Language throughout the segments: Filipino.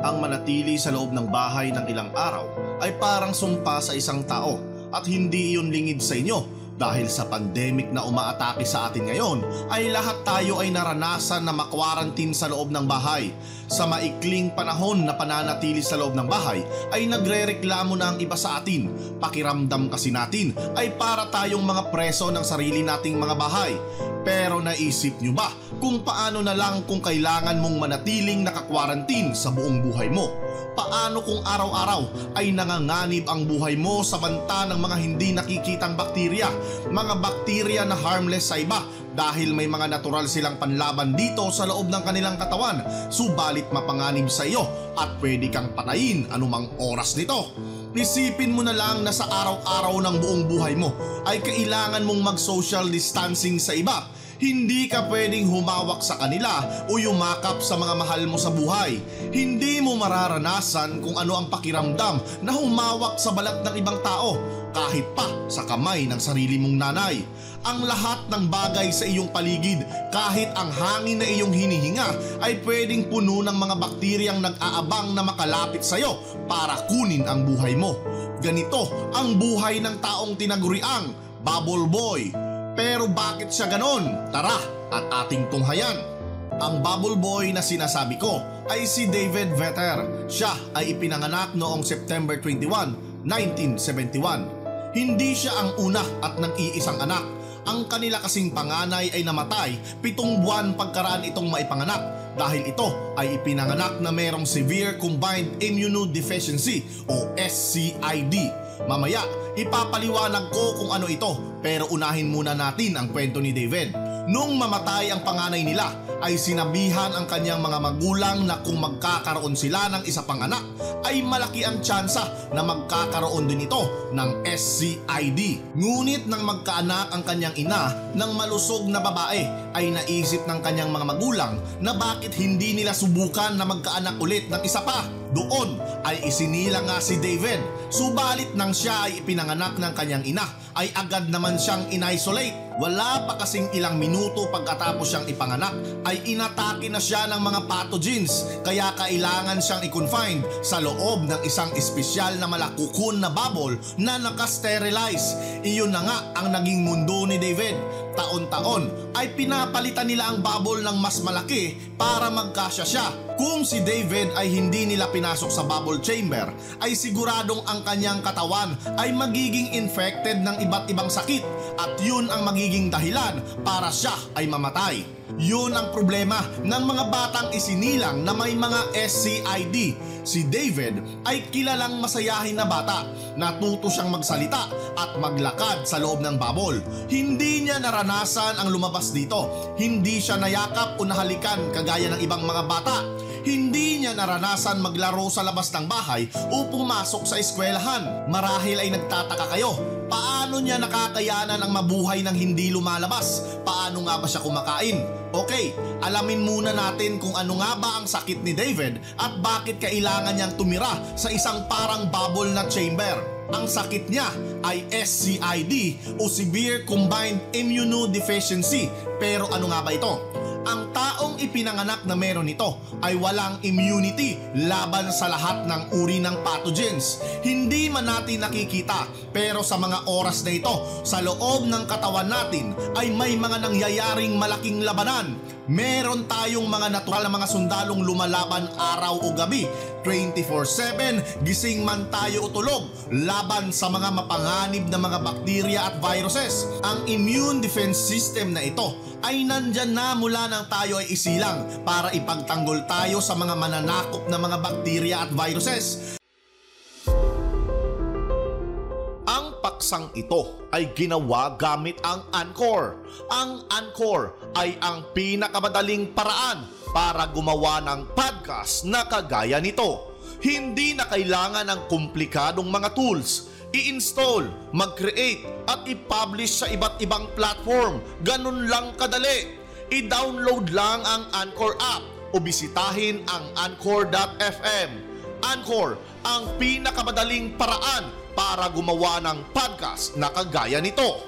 Ang manatili sa loob ng bahay ng ilang araw ay parang sumpa sa isang tao at hindi iyon lingid sa inyo dahil sa pandemic na umaatake sa atin ngayon ay lahat tayo ay naranasan na makwarantin sa loob ng bahay. Sa maikling panahon na pananatili sa loob ng bahay ay nagrereklamo na ang iba sa atin. Pakiramdam kasi natin ay para tayong mga preso ng sarili nating mga bahay. Pero naisip nyo ba kung paano na lang kung kailangan mong manatiling nakakwarantin sa buong buhay mo? Paano kung araw-araw ay nanganganib ang buhay mo sa banta ng mga hindi nakikitang bakterya? Mga bakterya na harmless sa iba dahil may mga natural silang panlaban dito sa loob ng kanilang katawan subalit mapanganib sa iyo at pwede kang patayin anumang oras nito. Isipin mo na lang na sa araw-araw ng buong buhay mo ay kailangan mong mag-social distancing sa iba hindi ka pwedeng humawak sa kanila o yumakap sa mga mahal mo sa buhay. Hindi mo mararanasan kung ano ang pakiramdam na humawak sa balat ng ibang tao kahit pa sa kamay ng sarili mong nanay. Ang lahat ng bagay sa iyong paligid kahit ang hangin na iyong hinihinga ay pwedeng puno ng mga bakteryang nag-aabang na makalapit sa iyo para kunin ang buhay mo. Ganito ang buhay ng taong tinaguriang Bubble Boy pero bakit siya ganon? Tara at ating tunghayan. Ang bubble boy na sinasabi ko ay si David Vetter. Siya ay ipinanganak noong September 21, 1971. Hindi siya ang una at nag-iisang anak. Ang kanila kasing panganay ay namatay pitong buwan pagkaraan itong maipanganak dahil ito ay ipinanganak na merong Severe Combined Immunodeficiency o SCID. Mamaya, ipapaliwanag ko kung ano ito pero unahin muna natin ang kwento ni David. Nung mamatay ang panganay nila ay sinabihan ang kanyang mga magulang na kung magkakaroon sila ng isa pang anak ay malaki ang tsansa na magkakaroon din ito ng SCID. Ngunit nang magkaanak ang kanyang ina ng malusog na babae ay naisip ng kanyang mga magulang na bakit hindi nila subukan na magkaanak ulit ng isa pa. Doon ay isinila nga si David. Subalit nang siya ay ipinanganak ng kanyang ina ay agad naman siyang in-isolate. Wala pa kasing ilang minuto pagkatapos siyang ipanganak ay inatake na siya ng mga pathogens kaya kailangan siyang i-confine sa loob ng isang espesyal na malakukun na bubble na nakasterilize. Iyon na nga ang naging mundo ni David. Taon-taon ay pinapalitan nila ang bubble ng mas malaki para magkasya siya. Kung si David ay hindi nila pinasok sa bubble chamber, ay siguradong ang kanyang katawan ay magiging infected ng iba't ibang sakit at yun ang magiging dahilan para siya ay mamatay. Yun ang problema ng mga batang isinilang na may mga SCID. Si David ay kilalang masayahin na bata. Natuto siyang magsalita at maglakad sa loob ng bubble. Hindi niya naranasan ang lumabas dito. Hindi siya nayakap o nahalikan kagaya ng ibang mga bata. Hindi niya naranasan maglaro sa labas ng bahay o pumasok sa eskwelahan. Marahil ay nagtataka kayo, paano niya nakakayanan ang mabuhay ng hindi lumalabas? Paano nga ba siya kumakain? Okay, alamin muna natin kung ano nga ba ang sakit ni David at bakit kailangan niyang tumira sa isang parang bubble na chamber. Ang sakit niya ay SCID o Severe Combined Immunodeficiency. Pero ano nga ba ito? Ang taong ipinanganak na meron nito ay walang immunity laban sa lahat ng uri ng pathogens. Hindi man natin nakikita pero sa mga oras na ito sa loob ng katawan natin ay may mga nangyayaring malaking labanan. Meron tayong mga natural na mga sundalong lumalaban araw o gabi 24-7, gising man tayo o tulog, laban sa mga mapanganib na mga bakterya at viruses. Ang immune defense system na ito ay nandyan na mula nang tayo ay isilang para ipagtanggol tayo sa mga mananakop na mga bakterya at viruses. Ang paksang ito ay ginawa gamit ang Anchor. Ang Anchor ay ang pinakamadaling paraan para gumawa ng podcast na kagaya nito. Hindi na kailangan ng komplikadong mga tools. I-install, mag-create at i-publish sa iba't ibang platform. Ganun lang kadali. I-download lang ang Anchor app o bisitahin ang anchor.fm. Anchor, ang pinakamadaling paraan para gumawa ng podcast na kagaya nito.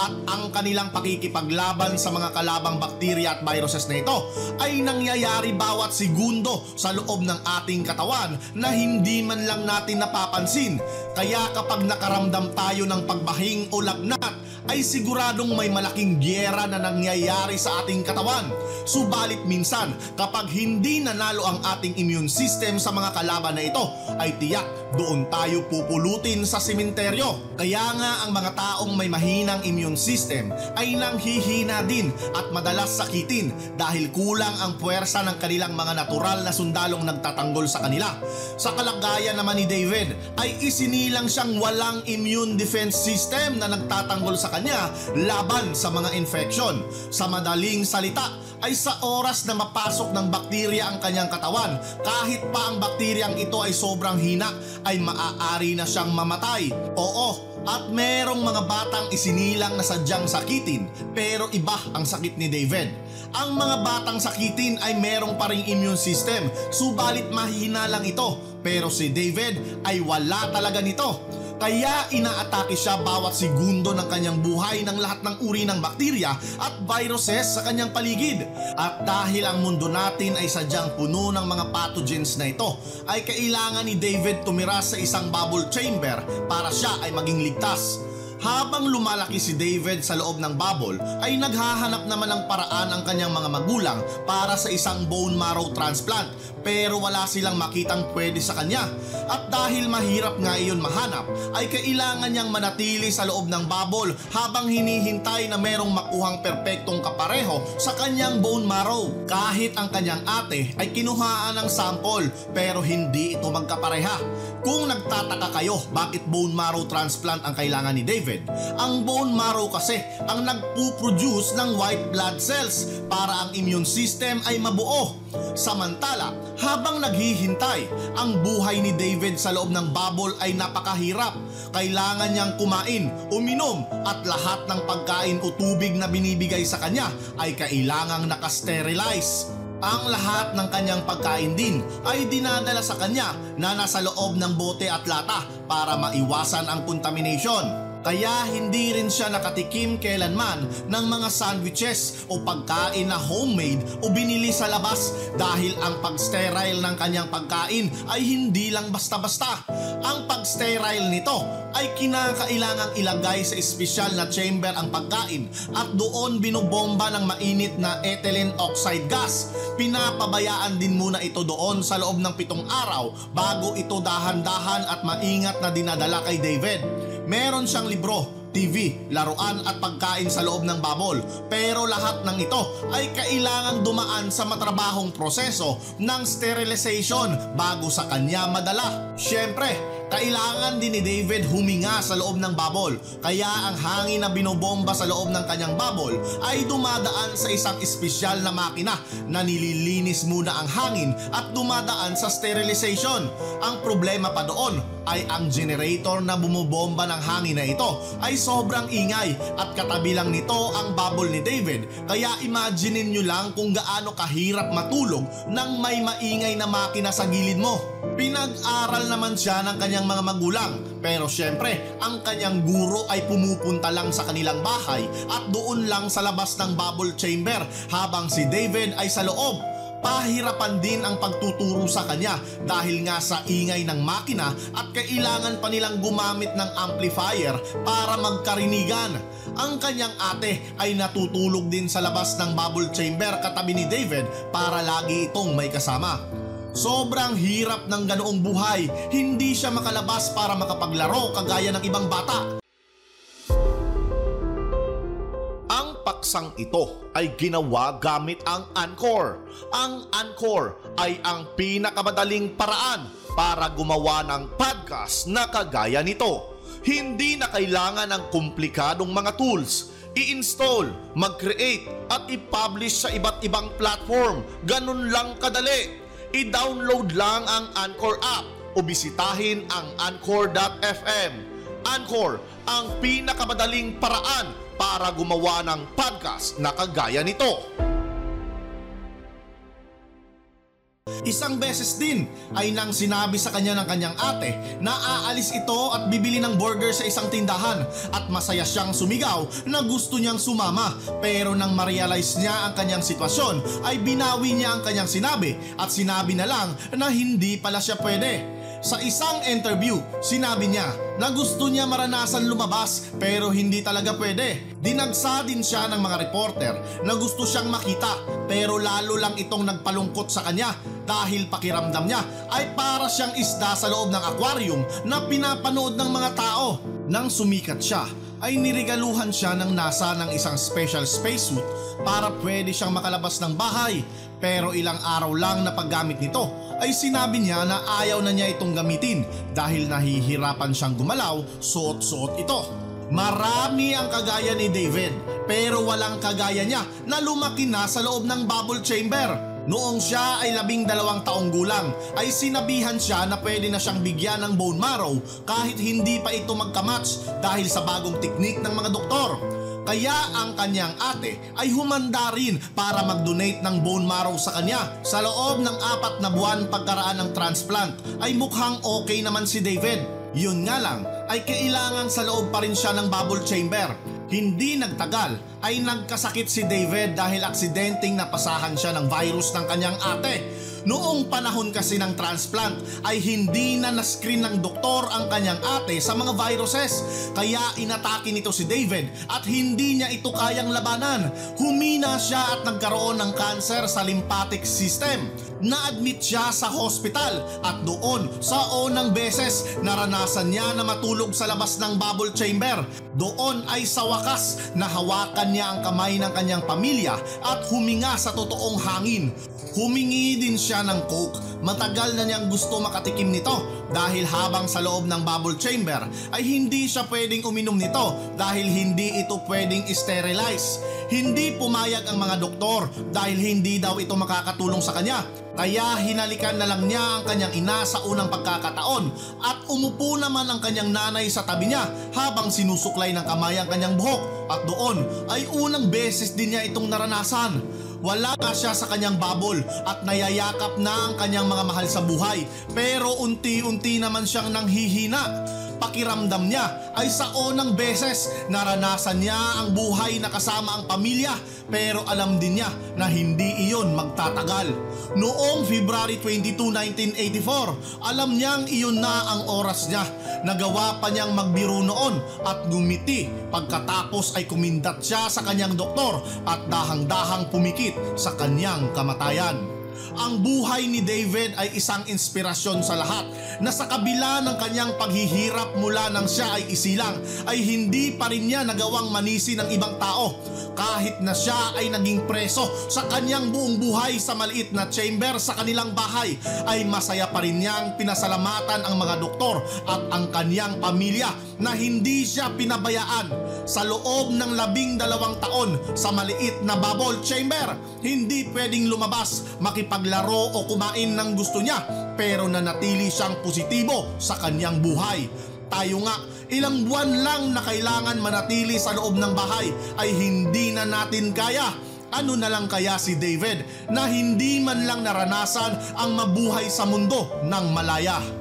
At ang kanilang pakikipaglaban sa mga kalabang bakterya at viruses na ito ay nangyayari bawat segundo sa loob ng ating katawan na hindi man lang natin napapansin. Kaya kapag nakaramdam tayo ng pagbahing o lagnat, ay siguradong may malaking gyera na nangyayari sa ating katawan. Subalit minsan, kapag hindi nanalo ang ating immune system sa mga kalaban na ito, ay tiyak doon tayo pupulutin sa simenteryo. Kaya nga ang mga taong may mahinang immune system ay nanghihina din at madalas sakitin dahil kulang ang puwersa ng kanilang mga natural na sundalong nagtatanggol sa kanila. Sa kalagayan naman ni David ay isinilang siyang walang immune defense system na nagtatanggol sa kanya laban sa mga infection. Sa madaling salita, ay sa oras na mapasok ng bakterya ang kanyang katawan, kahit pa ang bakteryang ito ay sobrang hina, ay maaari na siyang mamatay. Oo, at merong mga batang isinilang na sadyang sakitin, pero iba ang sakit ni David. Ang mga batang sakitin ay merong pa ring immune system, subalit mahina lang ito. Pero si David ay wala talaga nito. Kaya inaatake siya bawat segundo ng kanyang buhay ng lahat ng uri ng bakterya at viruses sa kanyang paligid. At dahil ang mundo natin ay sadyang puno ng mga pathogens na ito, ay kailangan ni David tumira sa isang bubble chamber para siya ay maging ligtas. Habang lumalaki si David sa loob ng bubble ay naghahanap naman ng paraan ang kanyang mga magulang para sa isang bone marrow transplant pero wala silang makitang pwede sa kanya. At dahil mahirap nga iyon mahanap ay kailangan niyang manatili sa loob ng bubble habang hinihintay na merong makuhang perpektong kapareho sa kanyang bone marrow. Kahit ang kanyang ate ay kinuhaan ng sample pero hindi ito magkapareha. Kung nagtataka kayo bakit bone marrow transplant ang kailangan ni David, ang bone marrow kasi ang nagpuproduce ng white blood cells para ang immune system ay mabuo. Samantala, habang naghihintay, ang buhay ni David sa loob ng bubble ay napakahirap. Kailangan niyang kumain, uminom at lahat ng pagkain o tubig na binibigay sa kanya ay kailangang nakasterilize. Ang lahat ng kanyang pagkain din ay dinadala sa kanya na nasa loob ng bote at lata para maiwasan ang contamination. Kaya hindi rin siya nakatikim kailanman ng mga sandwiches o pagkain na homemade o binili sa labas dahil ang pag-sterile ng kanyang pagkain ay hindi lang basta-basta. Ang pag-sterile nito ay kinakailangang ilagay sa espesyal na chamber ang pagkain at doon binobomba ng mainit na ethylene oxide gas. Pinapabayaan din muna ito doon sa loob ng pitong araw bago ito dahan-dahan at maingat na dinadala kay David. Meron siyang libro, TV, laruan at pagkain sa loob ng bubble. Pero lahat ng ito ay kailangang dumaan sa matrabahong proseso ng sterilization bago sa kanya madala. Siyempre, kailangan din ni David huminga sa loob ng bubble. Kaya ang hangin na binobomba sa loob ng kanyang bubble ay dumadaan sa isang espesyal na makina na nililinis muna ang hangin at dumadaan sa sterilization. Ang problema pa doon ay ang generator na bumobomba ng hangin na ito ay sobrang ingay at katabi lang nito ang bubble ni David. Kaya imaginein nyo lang kung gaano kahirap matulog nang may maingay na makina sa gilid mo. Pinag-aral naman siya ng kanyang mga magulang pero syempre ang kanyang guro ay pumupunta lang sa kanilang bahay at doon lang sa labas ng bubble chamber habang si David ay sa loob pahirapan din ang pagtuturo sa kanya dahil nga sa ingay ng makina at kailangan pa nilang gumamit ng amplifier para magkarinigan. Ang kanyang ate ay natutulog din sa labas ng bubble chamber katabi ni David para lagi itong may kasama. Sobrang hirap ng ganoong buhay, hindi siya makalabas para makapaglaro kagaya ng ibang bata paksang ito ay ginawa gamit ang Anchor. Ang Anchor ay ang pinakamadaling paraan para gumawa ng podcast na kagaya nito. Hindi na kailangan ng komplikadong mga tools. I-install, mag-create at i-publish sa iba't ibang platform. Ganun lang kadali. I-download lang ang Anchor app o bisitahin ang anchor.fm. Anchor, ang pinakamadaling paraan para gumawa ng podcast na kagaya nito. Isang beses din ay nang sinabi sa kanya ng kanyang ate na aalis ito at bibili ng burger sa isang tindahan at masaya siyang sumigaw na gusto niyang sumama pero nang ma-realize niya ang kanyang sitwasyon ay binawi niya ang kanyang sinabi at sinabi na lang na hindi pala siya pwede. Sa isang interview, sinabi niya na gusto niya maranasan lumabas pero hindi talaga pwede. Dinagsa din siya ng mga reporter na gusto siyang makita pero lalo lang itong nagpalungkot sa kanya dahil pakiramdam niya ay para siyang isda sa loob ng aquarium na pinapanood ng mga tao. Nang sumikat siya, ay nirigaluhan siya ng NASA ng isang special spacesuit para pwede siyang makalabas ng bahay. Pero ilang araw lang na paggamit nito ay sinabi niya na ayaw na niya itong gamitin dahil nahihirapan siyang gumalaw suot-suot ito. Marami ang kagaya ni David pero walang kagaya niya na lumaki na sa loob ng bubble chamber. Noong siya ay labing dalawang taong gulang ay sinabihan siya na pwede na siyang bigyan ng bone marrow kahit hindi pa ito magkamatch dahil sa bagong teknik ng mga doktor. Kaya ang kanyang ate ay humanda rin para mag-donate ng bone marrow sa kanya. Sa loob ng apat na buwan pagkaraan ng transplant ay mukhang okay naman si David. Yun nga lang ay kailangan sa loob pa rin siya ng bubble chamber. Hindi nagtagal ay nagkasakit si David dahil aksidenteng napasahan siya ng virus ng kanyang ate. Noong panahon kasi ng transplant ay hindi na na-screen ng doktor ang kanyang ate sa mga viruses kaya inatake nito si David at hindi niya ito kayang labanan. Humina siya at nagkaroon ng cancer sa lymphatic system. Na-admit siya sa hospital at doon sa unang beses naranasan niya na matulog sa labas ng bubble chamber. Doon ay sa wakas nahawakan niya ang kamay ng kanyang pamilya at huminga sa totoong hangin. Humingi din siya ng coke. Matagal na niyang gusto makatikim nito dahil habang sa loob ng bubble chamber ay hindi siya pwedeng uminom nito dahil hindi ito pwedeng sterilize. Hindi pumayag ang mga doktor dahil hindi daw ito makakatulong sa kanya. Kaya hinalikan na lang niya ang kanyang ina sa unang pagkakataon at umupo naman ang kanyang nanay sa tabi niya habang sinusuklay ng kamay ang kanyang buhok at doon ay unang beses din niya itong naranasan. Wala ka siya sa kanyang bubble at nayayakap na ang kanyang mga mahal sa buhay pero unti-unti naman siyang nanghihina. Pakiramdam niya ay sa unang beses naranasan niya ang buhay na kasama ang pamilya pero alam din niya na hindi iyon magtatagal. Noong February 22, 1984, alam niyang iyon na ang oras niya. Nagawa pa niyang magbiro noon at gumiti pagkatapos ay kumindat siya sa kanyang doktor at dahang-dahang pumikit sa kanyang kamatayan. Ang buhay ni David ay isang inspirasyon sa lahat na sa kabila ng kanyang paghihirap mula nang siya ay isilang ay hindi pa rin niya nagawang manisi ng ibang tao kahit na siya ay naging preso sa kanyang buong buhay sa maliit na chamber sa kanilang bahay ay masaya pa rin niyang pinasalamatan ang mga doktor at ang kanyang pamilya na hindi siya pinabayaan sa loob ng labing dalawang taon sa maliit na bubble chamber. Hindi pwedeng lumabas, makipaglaro o kumain ng gusto niya pero nanatili siyang positibo sa kanyang buhay. Tayo nga, ilang buwan lang na kailangan manatili sa loob ng bahay ay hindi na natin kaya. Ano na lang kaya si David na hindi man lang naranasan ang mabuhay sa mundo ng malaya?